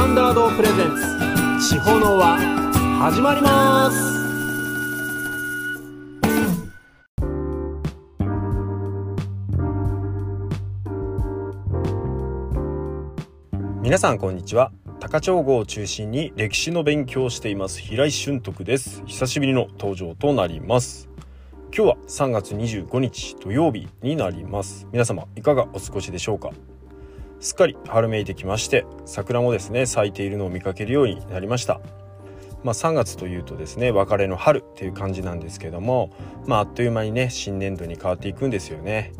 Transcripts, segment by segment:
タンダードプレゼンツ。地方の輪始まります。皆さんこんにちは。高千穂を中心に歴史の勉強をしています。平井俊徳です。久しぶりの登場となります。今日は3月25日土曜日になります。皆様いかがお過ごしでしょうか？すっかり春めいてきまして桜もですね咲いているのを見かけるようになりました。まあ、3月というとですね別れの春っていう感じなんですけども、まあ、あっという間にね新年度に変わっていくんですよね、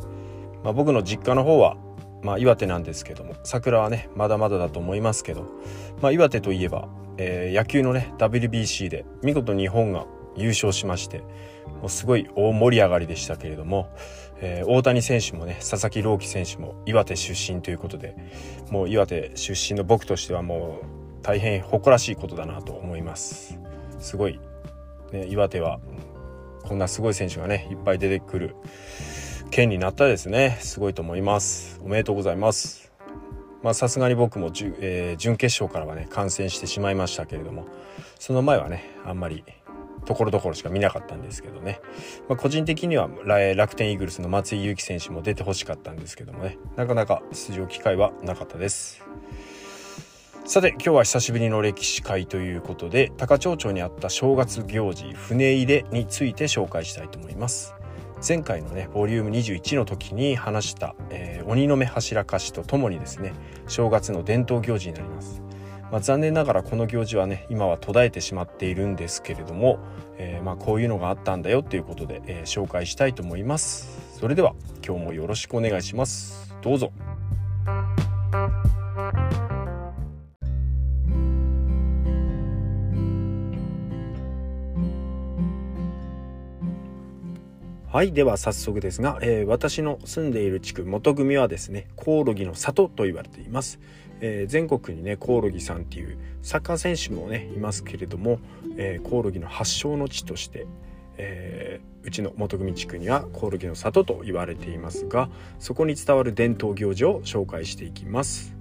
まあ、僕の実家の方はまあ、岩手なんですけども桜はねまだまだだと思いますけど、まあ、岩手といえば、えー、野球のね WBC で見事日本が優勝しましてもうすごい大盛り上がりでしたけれども、えー、大谷選手もね佐々木朗希選手も岩手出身ということでもう岩手出身の僕としてはもう大変誇らしいことだなと思います。すごい、ね、岩手はこんなすごい選手がねいっぱい出てくる県になったですね。すごいと思います。おめでとうございます。まあさすがに僕もじゅ、えー、準決勝からはね観戦してしまいましたけれどもその前はねあんまりところどころしか見なかったんですけどね、まあ、個人的には楽天イーグルスの松井裕樹選手も出てほしかったんですけどもね。なかなか出場機会はなかったです。さて今日は久しぶりの歴史会ということで高町町にあった正月行事船入れについて紹介したいと思います。前回のねボリューム21の時に話した、えー、鬼の目柱かしとともにですね正月の伝統行事になります、まあ、残念ながらこの行事はね今は途絶えてしまっているんですけれども、えー、まあ、こういうのがあったんだよっていうことで、えー、紹介したいと思います。それでは今日もよろしくお願いします。どうぞ。はいでは早速ですが、えー、私の住んでいる地区元組はですねコオロギの里と言われています、えー、全国にねコオロギさんっていうサッカー選手もねいますけれども、えー、コオロギの発祥の地として、えうちの元組地区にはコオロギの里と言われていますがそこに伝わる伝統行事を紹介していきます。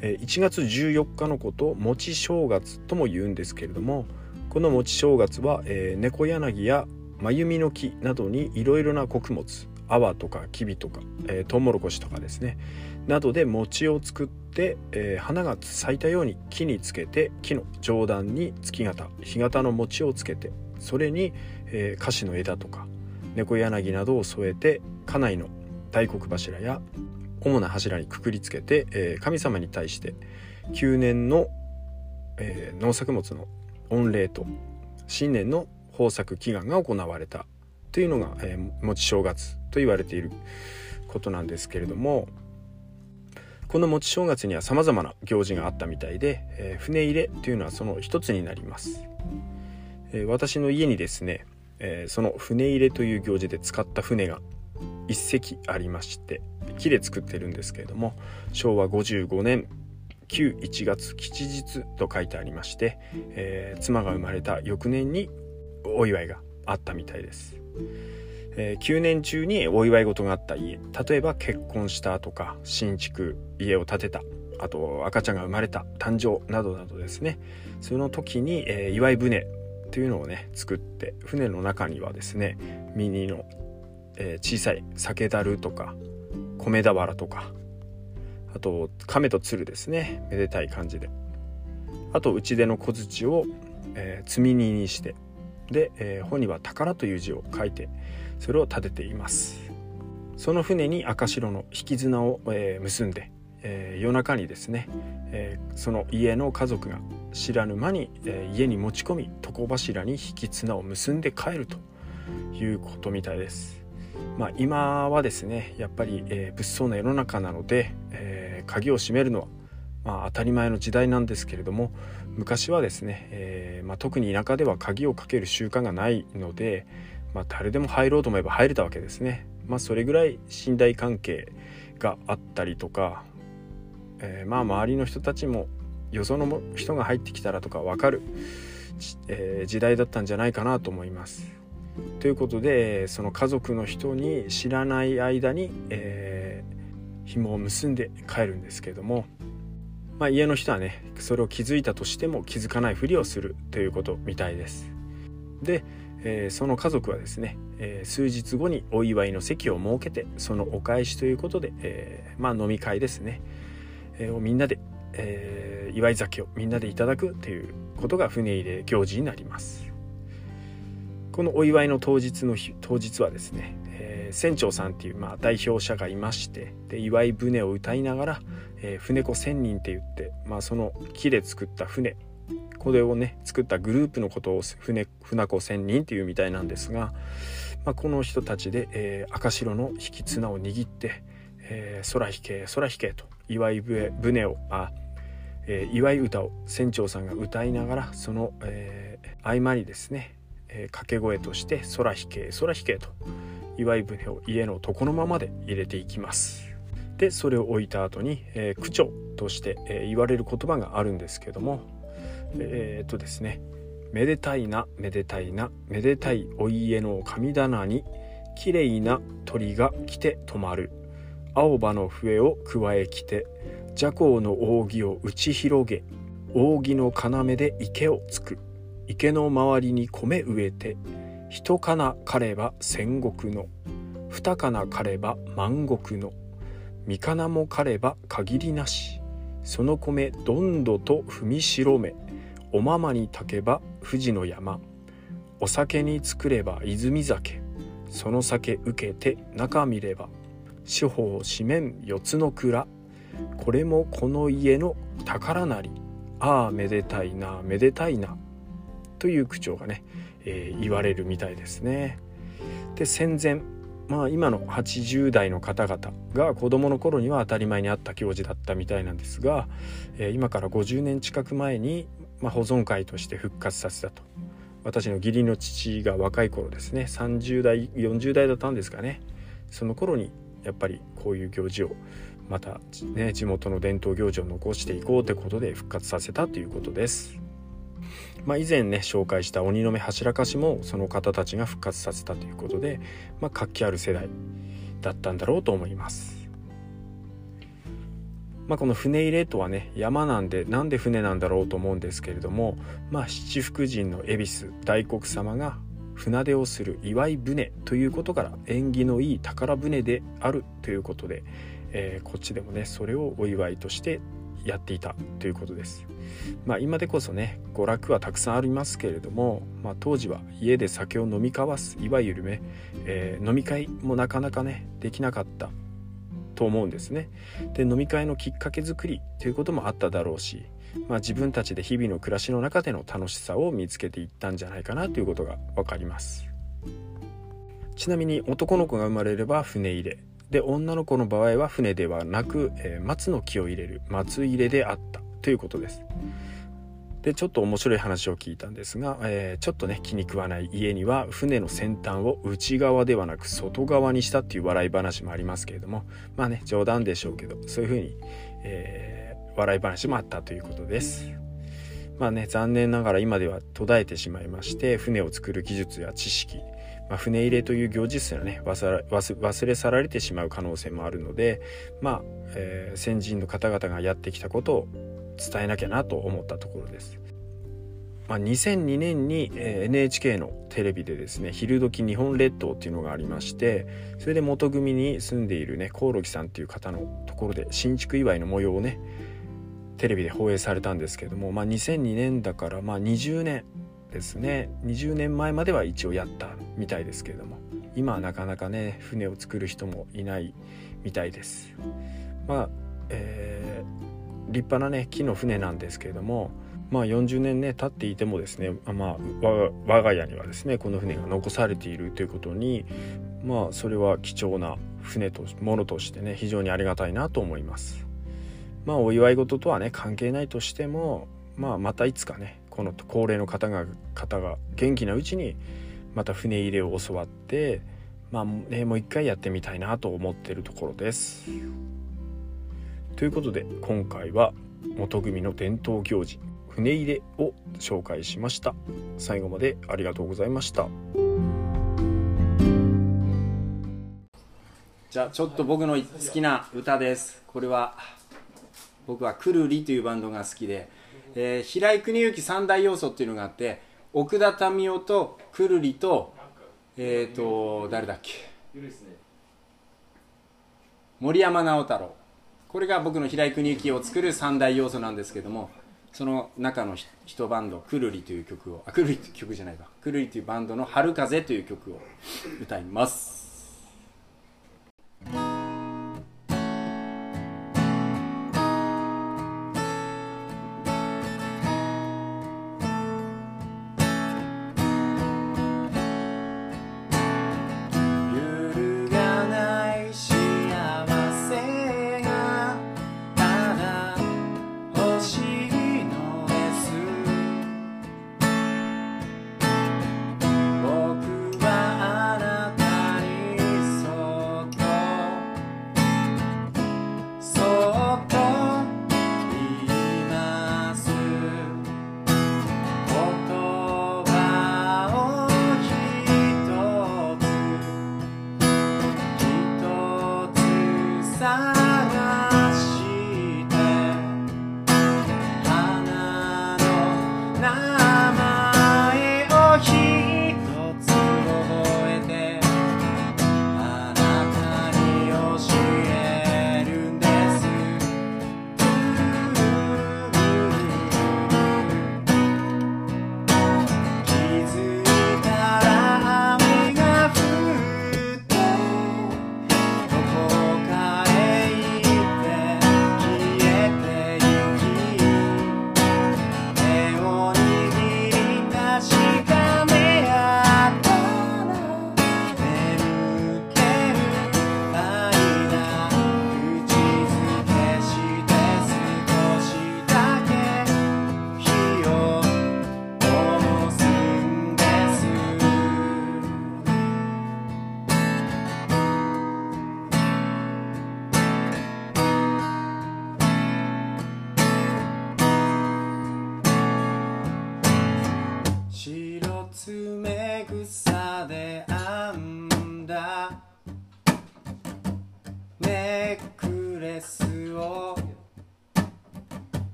1月14日のことを餅正月とも言うんですけれどもこの餅正月は、え猫柳や真由の木などにいろいろな穀物泡とかきびとか、えー、トウモロコシとかですね。などで餅を作って、えー、花が咲いたように木につけて木の上段に月形干潟の餅をつけてそれに、えー、菓子の枝とか猫柳などを添えて家内の大黒柱や主な柱にくくりつけて、えー、神様に対して旧年の、えー、農作物の御礼と新年の豊作祈願が行われた。というのが、えー、餅正月と言われていることなんですけれどもこの餅正月にはさまざまな行事があったみたいで、えー、船入れというのはその一つになります、えー、私の家にですね、えー、その船入れという行事で使った船が一隻ありまして木で作ってるんですけれども昭和55年旧1月吉日と書いてありまして、え、妻が生まれた翌年にお祝いがあったみたいです。えー、9年中にお祝い事があった家。例えば結婚したとか新築家を建てた。あと赤ちゃんが生まれた。誕生などなどですね。その時に、えー、祝い船というのをね作って船の中にはですねミニの、えー、小さい酒樽とか米俵とかあと亀と鶴ですね。めでたい感じで。あと打ち出の小槌を、えー、積み荷にしてで、えー、本には宝という字を書いてそれを立てています。その船に赤白の引き綱を、えー、結んで、えー、夜中にですね、えー、その家の家族が知らぬ間に、えー、家に持ち込み床柱に引き綱を結んで帰るということみたいです。まあ、今はですねやっぱり、えー、物騒な世の中なので、えー、鍵を閉めるのはまあ、当たり前の時代なんですけれども昔はですね、えー、まあ、特に田舎では鍵をかける習慣がないので、まあ、誰でも入ろうと思えば入れたわけですね。まあ、それぐらい信頼関係があったりとか、えー、まあ周りの人たちもよその人が入ってきたらとか分かる、えー、時代だったんじゃないかなと思います。ということでその家族の人に知らない間に、えー、紐を結んで帰るんですけれどもまあ、家の人はねそれを気づいたとしても気づかないふりをするということみたいです。で、えー、その家族はですね、えー、数日後にお祝いの席を設けてそのお返しということで、えー、まあ飲み会ですね、えー、をみんなで、えー、祝い酒をみんなでいただくということが船入れ行事になります。このお祝いの当日の日当日はですね、ー、船長さんっていう、まあ、代表者がいましてで祝い船を歌いながら、えー、船子千人って言って、まあ、その木で作った船これをね作ったグループのことを船船子千人っていうみたいなんですが、まあ、この人たちで、えー、赤白の引き綱を握って「えー、空引け空引け」と祝い船をあえー、祝い歌を船長さんが歌いながらその、えー、合間にですね、え、掛け声として「空引け空引け」と祝い船を家の床のままで入れていきます。でそれを置いた後に、えー、区長として、えー、言われる言葉があるんですけどもえー、っとですね「めでたいなめでたいなめでたいお家の神棚にきれいな鳥が来て止まる。青葉の笛を加えきて邪行の扇を打ち広げ扇の要で池をつく。池の周りに米植えて一かな狩れば戦国の。二かな狩れば万国の。三かなも狩れば限りなし。その米どんどと踏みしろめ。おままに炊けば富士の山。お酒に作れば泉酒。その酒受けて中見れば。四方四面四つの蔵。これもこの家の宝なり。ああめでたいなめでたいな。という口調がね、えー、言われるみたいですね。で戦前まあ今の80代の方々が子供の頃には当たり前にあった行事だったみたいなんですが、えー、今から50年近く前に、まあ、保存会として復活させたと私の義理の父が若い頃ですね30代40代だったんですかねその頃にやっぱりこういう行事をまた、ね、地元の伝統行事を残していこうってことで復活させたということです。まあ、以前ね紹介した鬼の目柱かしもその方たちが復活させたということで、まあ、活気ある世代だったんだろうと思います。まあ、この船入れとはね山なんでなんで船なんだろうと思うんですけれども、まあ、七福神の恵比寿大黒様が船出をする祝い船ということから縁起のいい宝船であるということで、えー、こっちでもねそれをお祝いとしてやっていたということです。まあ、今でこそね娯楽はたくさんありますけれども、まあ、当時は家で酒を飲み交わすいわゆるね、えー、飲み会もなかなかねできなかったと思うんですね。で飲み会のきっかけ作りということもあっただろうし、まあ、自分たちで日々の暮らしの中での楽しさを見つけていったんじゃないかなということが分かります。ちなみに男の子が生まれれば船入れで女の子の場合は船ではなく、えー、松の木を入れる松入れであったということです。でちょっと面白い話を聞いたんですが、えー、ちょっとね気に食わない家には船の先端を内側ではなく外側にしたっていう笑い話もありますけれどもまあね冗談でしょうけどそういうふうに、えー、笑い話もあったということです。まあね残念ながら今では途絶えてしまいまして船を作る技術や知識まあ、船入れという行事すらね忘れ去られてしまう可能性もあるので、まあえー、先人の方々がやってきたことを伝えなきゃなと思ったところです。まあ、2002年に NHK のテレビでですね「昼時日本列島」っていうのがありましてそれで元組に住んでいるねコオロギさんっていう方のところで新築祝いの模様をねテレビで放映されたんですけども、まあ、2002年だからまあ20年ですね。20年前までは一応やったみたいですけれども。今はなかなかね船を作る人もいないみたいです。まあ、えー、立派なね木の船なんですけれどもまあ40年ね経っていてもですね、まあ、我が家にはですねこの船が残されているということにまあそれは貴重な船とものとしてね非常にありがたいなと思います。まあお祝い事とはね関係ないとしてもまあまたいつかねこの高齢の方が方が元気なうちにまた船入れを教わってまあねもう一回やってみたいなと思ってるところです。ということで今回は元組の伝統行事船入れを紹介しました。最後までありがとうございました。じゃあちょっと僕の好きな歌です。これは僕はくるりというバンドが好きで、えー、平井邦之三大要素っていうのがあって奥田民生とくるりとえっ、ー、と誰だっけ？森山直太朗。これが僕の平井邦之を作る三大要素なんですけどもその中の一バンドくるりという曲をあくるりという曲じゃないかくるりというバンドの「春風」という曲を歌います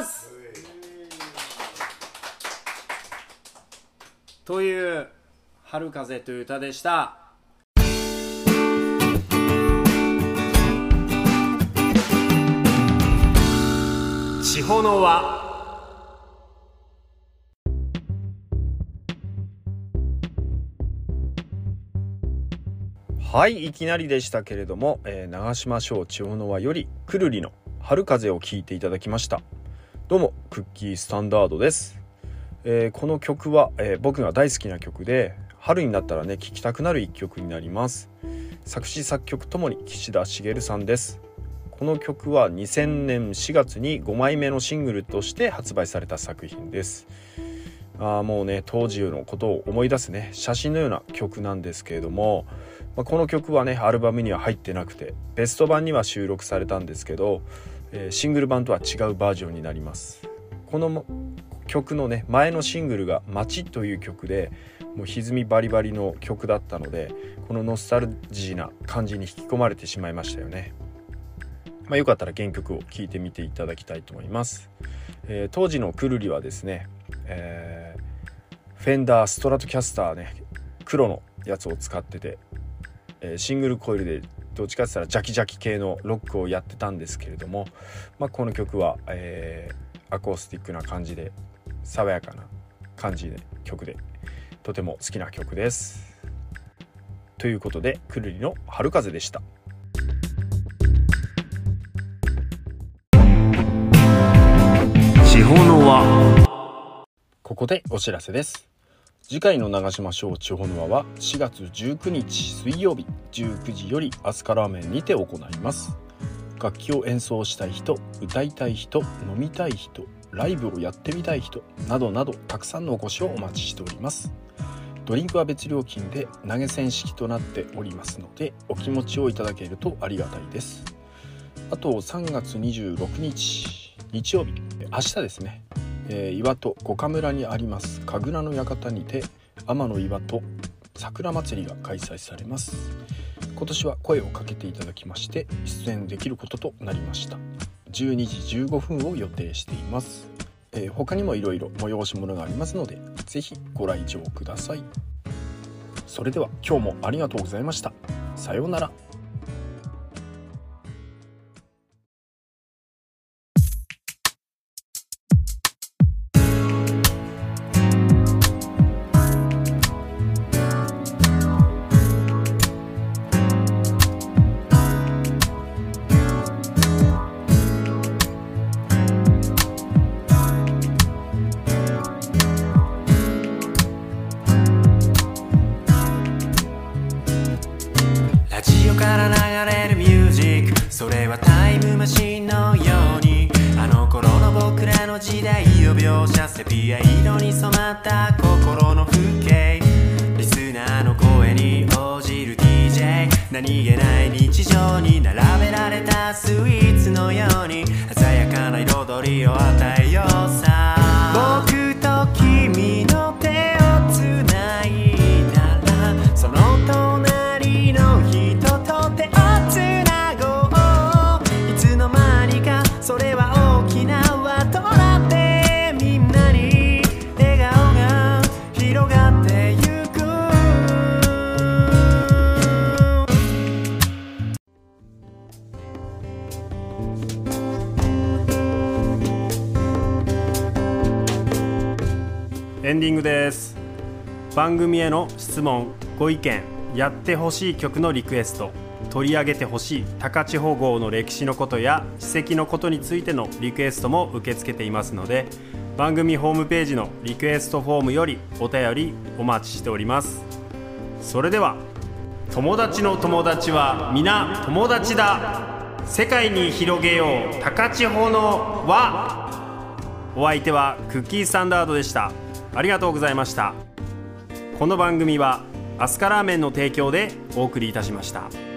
ます。という「春風」という歌でした。地方の輪。はいいきなりでしたけれども、えー、長島省千代の輪よりくるりの春風を聞いていただきました。どうもクッキースタンダードです、えー、この曲は、えー、僕が大好きな曲で春になったらね聴きたくなる一曲になります。作詞作曲ともに岸田茂さんです。この曲は2000年4月に5枚目のシングルとして発売された作品です。あもうね当時のことを思い出すね写真のような曲なんですけれども、まあ、この曲はねアルバムには入ってなくてベスト版には収録されたんですけど、え、シングル版とは違うバージョンになります。この曲のね前のシングルが「街」という曲でもう歪みバリバリの曲だったのでこのノスタルジーな感じに引き込まれてしまいましたよね。まあ、よかったら原曲を聴いてみていただきたいと思います、えー、当時のくるりはですねえー、フェンダーストラトキャスターね黒のやつを使ってて、え、シングルコイルでどっちかって言ったらジャキジャキ系のロックをやってたんですけれども、まあ、この曲は、えー、アコースティックな感じで爽やかな感じで曲でとても好きな曲です。ということでくるりの春風でした。地方の輪ここでお知らせです次回の長島省地方の輪は4月19日水曜日19時よりアスカラーメンにて行います。楽器を演奏したい人歌いたい人飲みたい人ライブをやってみたい人などなどたくさんのお越しをお待ちしております。ドリンクは別料金で投げ銭式となっておりますのでお気持ちをいただけるとありがたいです。あと3月26日日曜日明日ですね。えー、岩戸五日村にあります。神楽の館にて天の岩戸桜祭りが開催されます。今年は声をかけていただきまして出演できることとなりました。12時15分を予定しています、えー、他にもいろいろ催し物がありますので是非ご来場ください。それでは今日もありがとうございました。さようなら。虫のように。あの頃の僕らの時代を描写セピア色に染めディングです。番組への質問ご意見やってほしい曲のリクエスト取り上げてほしい高千穂号の歴史のことや史跡のことについてのリクエストも受け付けていますので番組ホームページのリクエストフォームよりお便りお待ちしております。それでは友達の友達は皆友達だ。世界に広げよう高千穂の輪。お相手はクッキーサンダードでした。ありがとうございましたこの番組はアスカラーメンの提供でお送りいたしました。